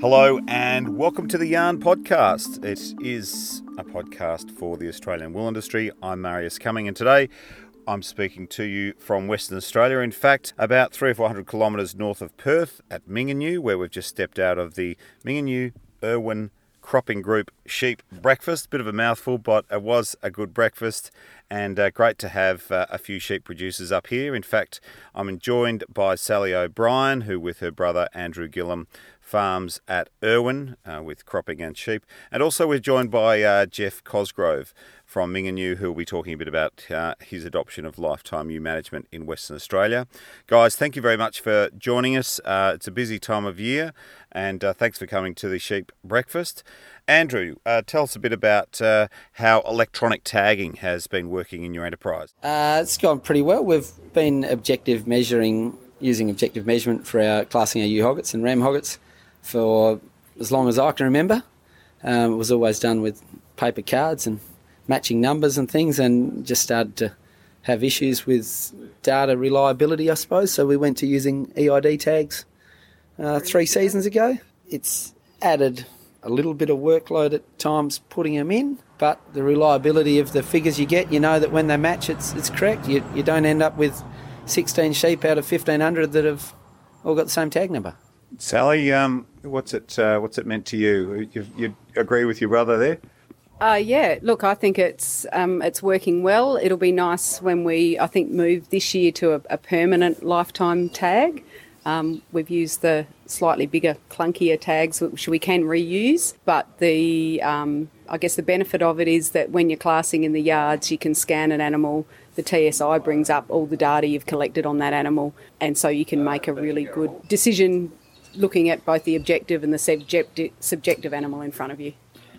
Hello and welcome to the Yarn Podcast. It is a podcast for the Australian wool industry. I'm Marius Cumming, and today I'm speaking to you from Western Australia. In fact, about three or four hundred kilometres north of Perth at Mingenew, where we've just stepped out of the Mingenew Irwin Cropping Group sheep breakfast. Bit of a mouthful, but it was a good breakfast and uh, great to have uh, a few sheep producers up here. In fact, I'm joined by Sally O'Brien, who, with her brother Andrew Gillam, farms at Irwin uh, with cropping and sheep. And also, we're joined by uh, Jeff Cosgrove from Mingenew, who will be talking a bit about uh, his adoption of lifetime ewe management in Western Australia. Guys, thank you very much for joining us. Uh, it's a busy time of year, and thanks for coming to the sheep breakfast. Andrew, uh, tell us a bit about uh, how electronic tagging has been working in your enterprise. Uh, it's gone pretty well. We've been objective measuring, using objective measurement for our classing our ewe hoggets and ram hoggets for as long as I can remember. Um, it was always done with paper cards and matching numbers and things, and just started to have issues with data reliability, I suppose. So we went to using EID tags uh, three seasons ago. It's added a little bit of workload at times putting them in, but the reliability of the figures you get, you know that when they match, it's it's correct. You you don't end up with 16 sheep out of 1500 that have all got the same tag number. Sally, um, what's it uh, what's it meant to you? you? You agree with your brother there? Uh, yeah, look, I think it's um, it's working well. It'll be nice when we, I think, move this year to a, a permanent lifetime tag. Um, we've used the slightly bigger, clunkier tags, which we can reuse. But the, um, I guess, the benefit of it is that when you're classing in the yards, you can scan an animal. The TSI brings up all the data you've collected on that animal, and so you can make a really good decision looking at both the objective and the subjective, subjective animal in front of you.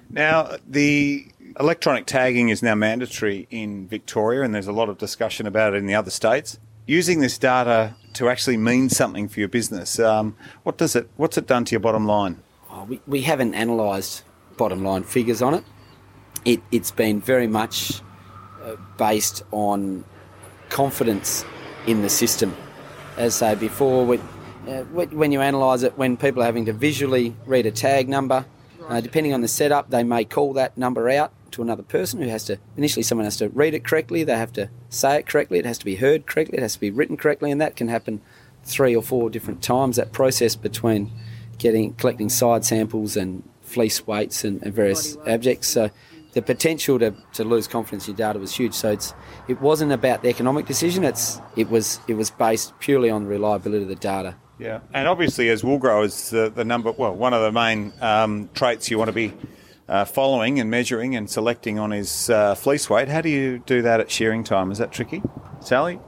Now, the electronic tagging is now mandatory in Victoria, and there's a lot of discussion about it in the other states. Using this data to actually mean something for your business, um, what does it? What's it done to your bottom line? Oh, we, we haven't analysed bottom line figures on it. it it's been very much uh, based on confidence in the system. As I say before, we, uh, when you analyse it, when people are having to visually read a tag number, uh, depending on the setup, they may call that number out to another person who has to initially someone has to read it correctly, they have to say it correctly, it has to be heard correctly, it has to be written correctly, and that can happen three or four different times. That process between getting collecting side samples and fleece weights and, and various objects. So the potential to, to lose confidence in your data was huge. So it's it wasn't about the economic decision. It's it was it was based purely on the reliability of the data. Yeah, and obviously as wool growers, the, the number well one of the main um, traits you want to be uh, following and measuring and selecting on his uh, fleece weight. How do you do that at shearing time? Is that tricky, Sally?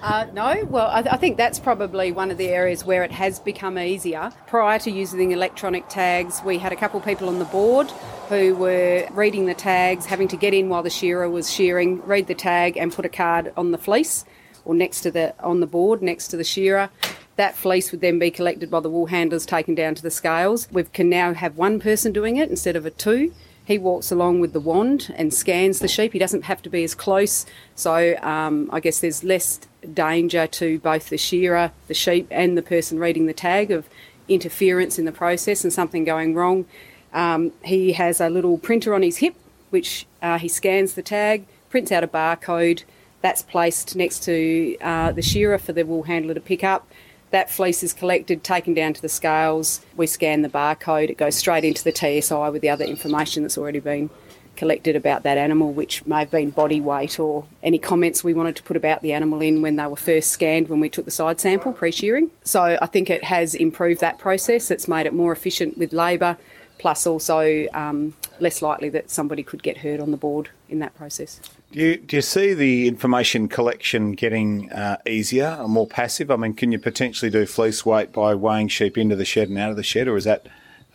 Uh, no, well, I, th- I, think that's probably one of the areas where it has become easier. Prior to using electronic tags, we had a couple of people on the board who were reading the tags, having to get in while the shearer was shearing, read the tag, and put a card on the fleece or next to the on the board next to the shearer. That fleece would then be collected by the wool handlers, taken down to the scales. We can now have one person doing it instead of a two. He walks along with the wand and scans the sheep. He doesn't have to be as close, so um, I guess there's less danger to both the shearer, the sheep, and the person reading the tag of interference in the process and something going wrong. Um, he has a little printer on his hip, which uh, he scans the tag, prints out a barcode. That's placed next to uh, the shearer for the wool handler to pick up. That fleece is collected, taken down to the scales. We scan the barcode. It goes straight into the TSI with the other information that's already been collected about that animal, which may have been body weight or any comments we wanted to put about the animal in when they were first scanned when we took the side sample pre shearing. So I think it has improved that process. It's made it more efficient with labour, plus also um, less likely that somebody could get hurt on the board in that process. Do you, do you see the information collection getting uh, easier or more passive? I mean, can you potentially do fleece weight by weighing sheep into the shed and out of the shed, or is that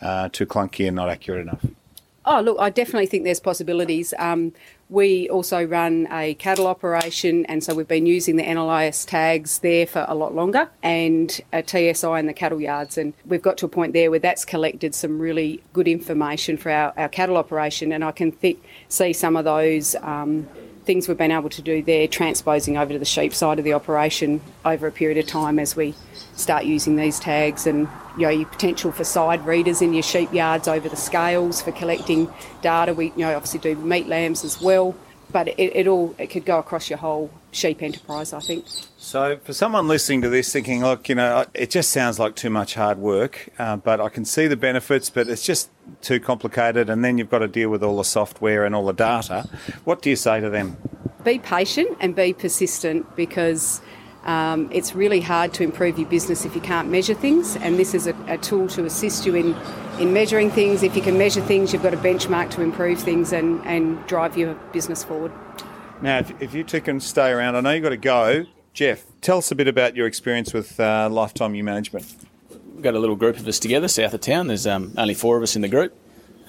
uh, too clunky and not accurate enough? Oh, look, I definitely think there's possibilities. Um, We also run a cattle operation, and so we've been using the NLIS tags there for a lot longer, and a TSI in the cattle yards. And we've got to a point there where that's collected some really good information for our, our cattle operation, and I can th- see some of those. Um, things we've been able to do there, transposing over to the sheep side of the operation over a period of time as we start using these tags and you know your potential for side readers in your sheep yards over the scales for collecting data. We you know obviously do meat lambs as well, but it, it all it could go across your whole sheep enterprise. I think. So for someone listening to this, thinking, look, you know, it just sounds like too much hard work, uh, but I can see the benefits, but it's just too complicated, and then you've got to deal with all the software and all the data. What do you say to them? Be patient and be persistent because um, it's really hard to improve your business if you can't measure things, and this is a, a, tool to assist you in, in measuring things. If you can measure things, you've got a benchmark to improve things and, and drive your business forward. Now, if, if you two can stay around, I know you've got to go. Jeff, tell us a bit about your experience with uh, Lifetime Ewe Management. We've got a little group of us together south of town. There's um, only four of us in the group.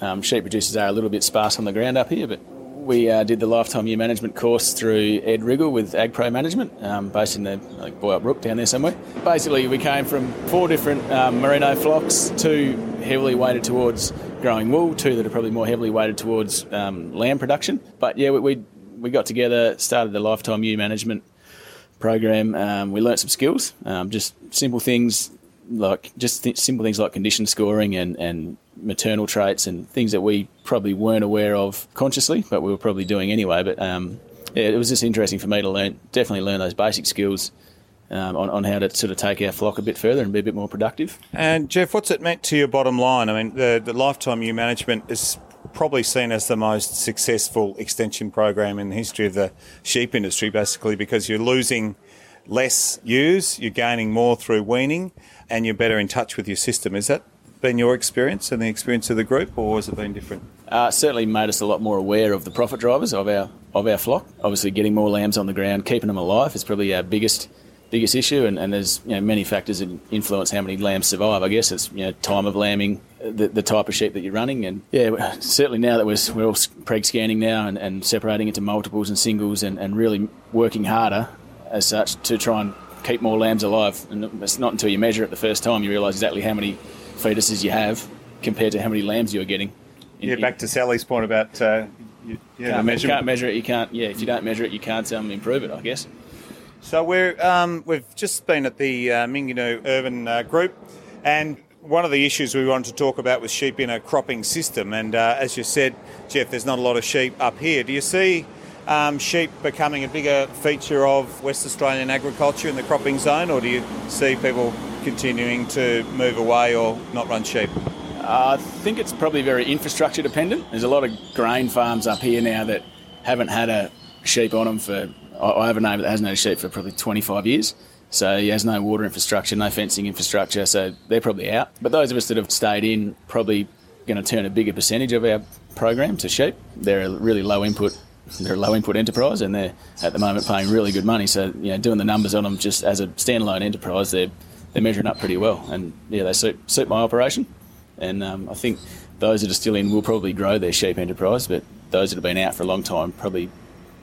Um, sheep producers are a little bit sparse on the ground up here, but we uh, did the lifetime ewe management course through Ed Riggall with AgPro Management, um, based in the like Boyup Brook down there somewhere. Basically, we came from four different um, merino flocks, two heavily weighted towards growing wool, two that are probably more heavily weighted towards um, lamb production. But yeah, we, we, we got together, started the lifetime ewe management program. Um, we learnt some skills, um, just simple things like just th- simple things like condition scoring and, and maternal traits and things that we probably weren't aware of consciously, but we were probably doing anyway. But um, yeah, it was just interesting for me to learn, definitely learn those basic skills um, on, on how to sort of take our flock a bit further and be a bit more productive. And Jeff, what's it meant to your bottom line? I mean, the, the lifetime ewe management is probably seen as the most successful extension program in the history of the sheep industry, basically because you're losing less ewes, you're gaining more through weaning, and you're better in touch with your system. Is that been your experience and the experience of the group, or has it been different? Uh, certainly made us a lot more aware of the profit drivers of our of our flock. Obviously, getting more lambs on the ground, keeping them alive is probably our biggest biggest issue, and, and there's you know, many factors that influence how many lambs survive. I guess it's you know time of lambing, the, the type of sheep that you're running, and yeah, certainly now that we're, we're all preg scanning now and, and separating into multiples and singles, and, and really working harder as such to try and keep more lambs alive. And it's not until you measure it the first time you realise exactly how many fetuses you have compared to how many lambs you're getting. In, yeah, back to Sally's point about uh, you, yeah, can't, measure. can't measure it. You can't. Yeah, if you don't measure it, you can't um, improve it. I guess. So we're um, we've just been at the uh, Mingenew Irwin uh, Group, and one of the issues we wanted to talk about was sheep in a cropping system. And uh, as you said, Jeff, there's not a lot of sheep up here. Do you see um, sheep becoming a bigger feature of West Australian agriculture in the cropping zone, or do you see people continuing to move away or not run sheep? Uh, I think it's probably very infrastructure dependent. There's a lot of grain farms up here now that haven't had a sheep on them for, I have a neighbour that hasn't had a sheep for probably 25 years. So he has no water infrastructure, no fencing infrastructure, so they're probably out. But those of us that have stayed in probably going to turn a bigger percentage of our program to sheep. They're a really low input they're a low input enterprise and they're at the moment paying really good money. So you know, doing the numbers on them just as a standalone enterprise, they're they're measuring up pretty well, and yeah, they suit, suit my operation. And um, I think those that are still in will probably grow their sheep enterprise, but those that have been out for a long time probably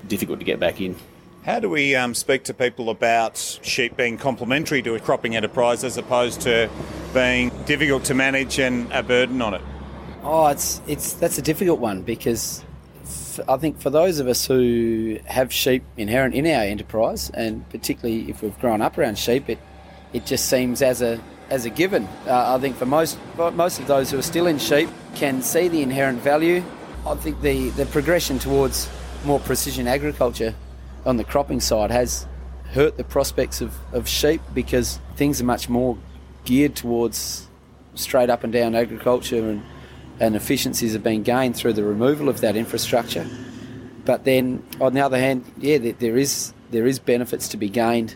difficult to get back in. How do we um, speak to people about sheep being complementary to a cropping enterprise as opposed to being difficult to manage and a burden on it? Oh, it's it's that's a difficult one because I think for those of us who have sheep inherent in our enterprise, and particularly if we've grown up around sheep, it it just seems as a as a given. Uh, I think for most most of those who are still in sheep can see the inherent value. I think the, the progression towards more precision agriculture on the cropping side has hurt the prospects of, of sheep because things are much more geared towards straight up and down agriculture and, and efficiencies have been gained through the removal of that infrastructure. But then on the other hand, yeah, there is there is benefits to be gained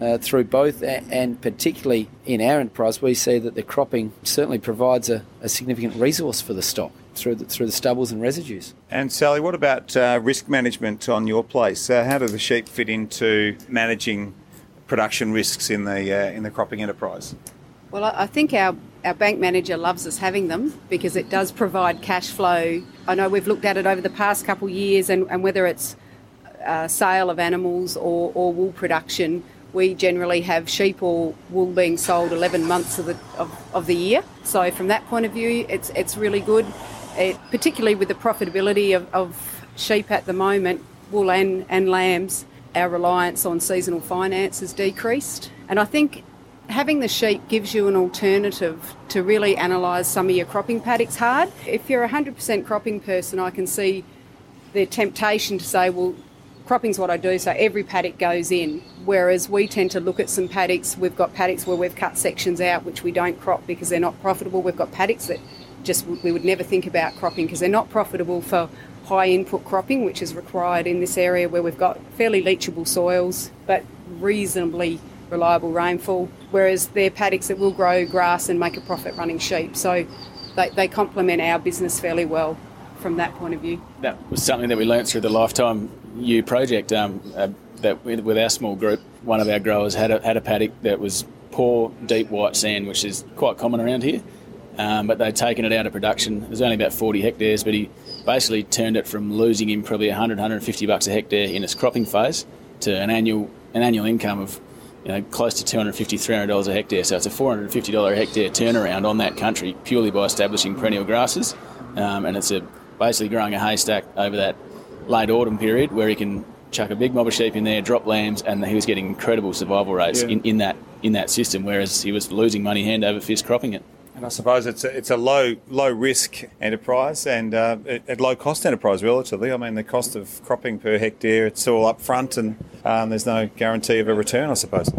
uh, through both, and particularly in our enterprise, we see that the cropping certainly provides a, a significant resource for the stock through the, through the stubbles and residues. And Sally, what about uh, risk management on your place? Uh, how do the sheep fit into managing production risks in the uh, in the cropping enterprise? Well, I think our our bank manager loves us having them because it does provide cash flow. I know we've looked at it over the past couple of years, and, and whether it's uh, sale of animals or, or wool production, we generally have sheep or wool being sold 11 months of the, of, of the year. So from that point of view, it's, it's really good. It, particularly with the profitability of, of sheep at the moment, wool and, and lambs, our reliance on seasonal finance has decreased. And I think having the sheep gives you an alternative to really analyse some of your cropping paddocks hard. If you're a 100% cropping person, I can see the temptation to say, well, cropping's what I do, so every paddock goes in. Whereas we tend to look at some paddocks, we've got paddocks where we've cut sections out which we don't crop because they're not profitable. We've got paddocks that just we would never think about cropping because they're not profitable for high input cropping, which is required in this area where we've got fairly leachable soils but reasonably reliable rainfall. Whereas they're paddocks that will grow grass and make a profit running sheep. So they, they complement our business fairly well from that point of view. That was something that we learnt through the Lifetime Ewe project. Um, uh, that with, with, our small group, one of our growers had a, had a paddock that was poor, deep white sand, which is quite common around here. Um, but they'd taken it out of production. There's only about 40 hectares, but he basically turned it from losing him probably 100, 150 bucks a hectare in its cropping phase to an annual an annual income of you know, close to 250 $300 a hectare. So it's a $450 a hectare turnaround on that country purely by establishing perennial grasses. Um, and it's a basically growing a haystack over that late autumn period where he can chuck a big mob of sheep in there, drop lambs, and he was getting incredible survival rates yeah. in, in that in that system, whereas he was losing money hand over fist cropping it. And I suppose it's a, it's a low low risk enterprise and uh, at low cost enterprise relatively. I mean, the cost of cropping per hectare it's all up front, and um, there's no guarantee of a return. I suppose.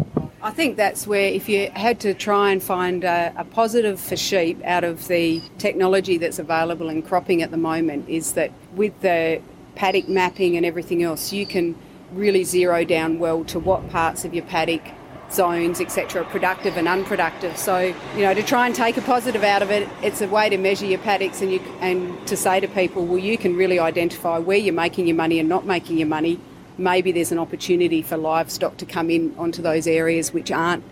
I think that's where if you had to try and find a, a, positive for sheep out of the technology that's available in cropping at the moment is that with the paddock mapping and everything else, you can really zero down well to what parts of your paddock zones, etc., are productive and unproductive. So, you know, to try and take a positive out of it, it's a way to measure your paddocks and you and to say to people, well, you can really identify where you're making your money and not making your money maybe there's an opportunity for livestock to come in onto those areas which aren't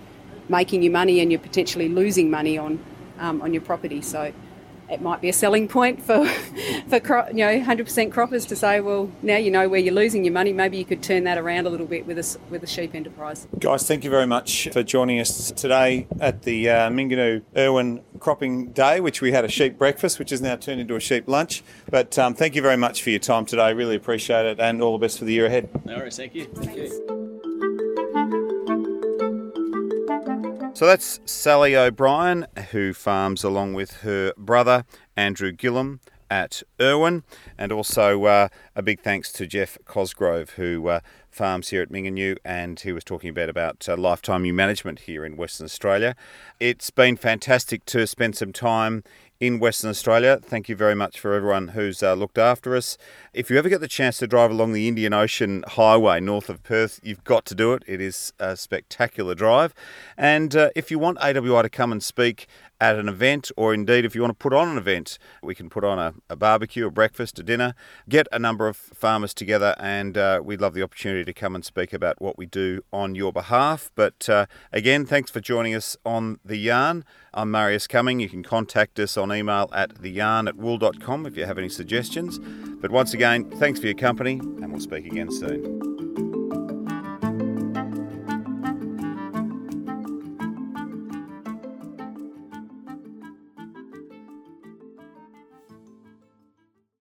making you money and you're potentially losing money on um, on your property. So it might be a selling point for for cro- you know 100% croppers to say, well, now you know where you're losing your money. Maybe you could turn that around a little bit with a with a sheep enterprise. Guys, thank you very much for joining us today at the uh, Mingenew Irwin Cropping Day, which we had a sheep breakfast, which has now turned into a sheep lunch. But um, thank you very much for your time today. Really appreciate it, and all the best for the year ahead. No worries, thank you. Thank you. So that's Sally O'Brien, who farms along with her brother Andrew Gillum at Irwin, and also uh, a big thanks to Jeff Cosgrove, who uh, farms here at Mingenew, and he was talking about about uh, lifetime ewe management here in Western Australia. It's been fantastic to spend some time in Western Australia. Thank you very much for everyone who's uh, looked after us. If you ever get the chance to drive along the Indian Ocean Highway north of Perth, you've got to do it. It is a spectacular drive. And uh, if you want AWI to come and speak at an event, or indeed if you want to put on an event, we can put on a, a barbecue, a breakfast, a dinner, get a number of farmers together, and uh, we'd love the opportunity to come and speak about what we do on your behalf. But uh, again, thanks for joining us on The Yarn. I'm Marius Cumming. You can contact us on email at theyarn at wool.com if you have any suggestions. But once again, thanks for your company, and we'll speak again soon.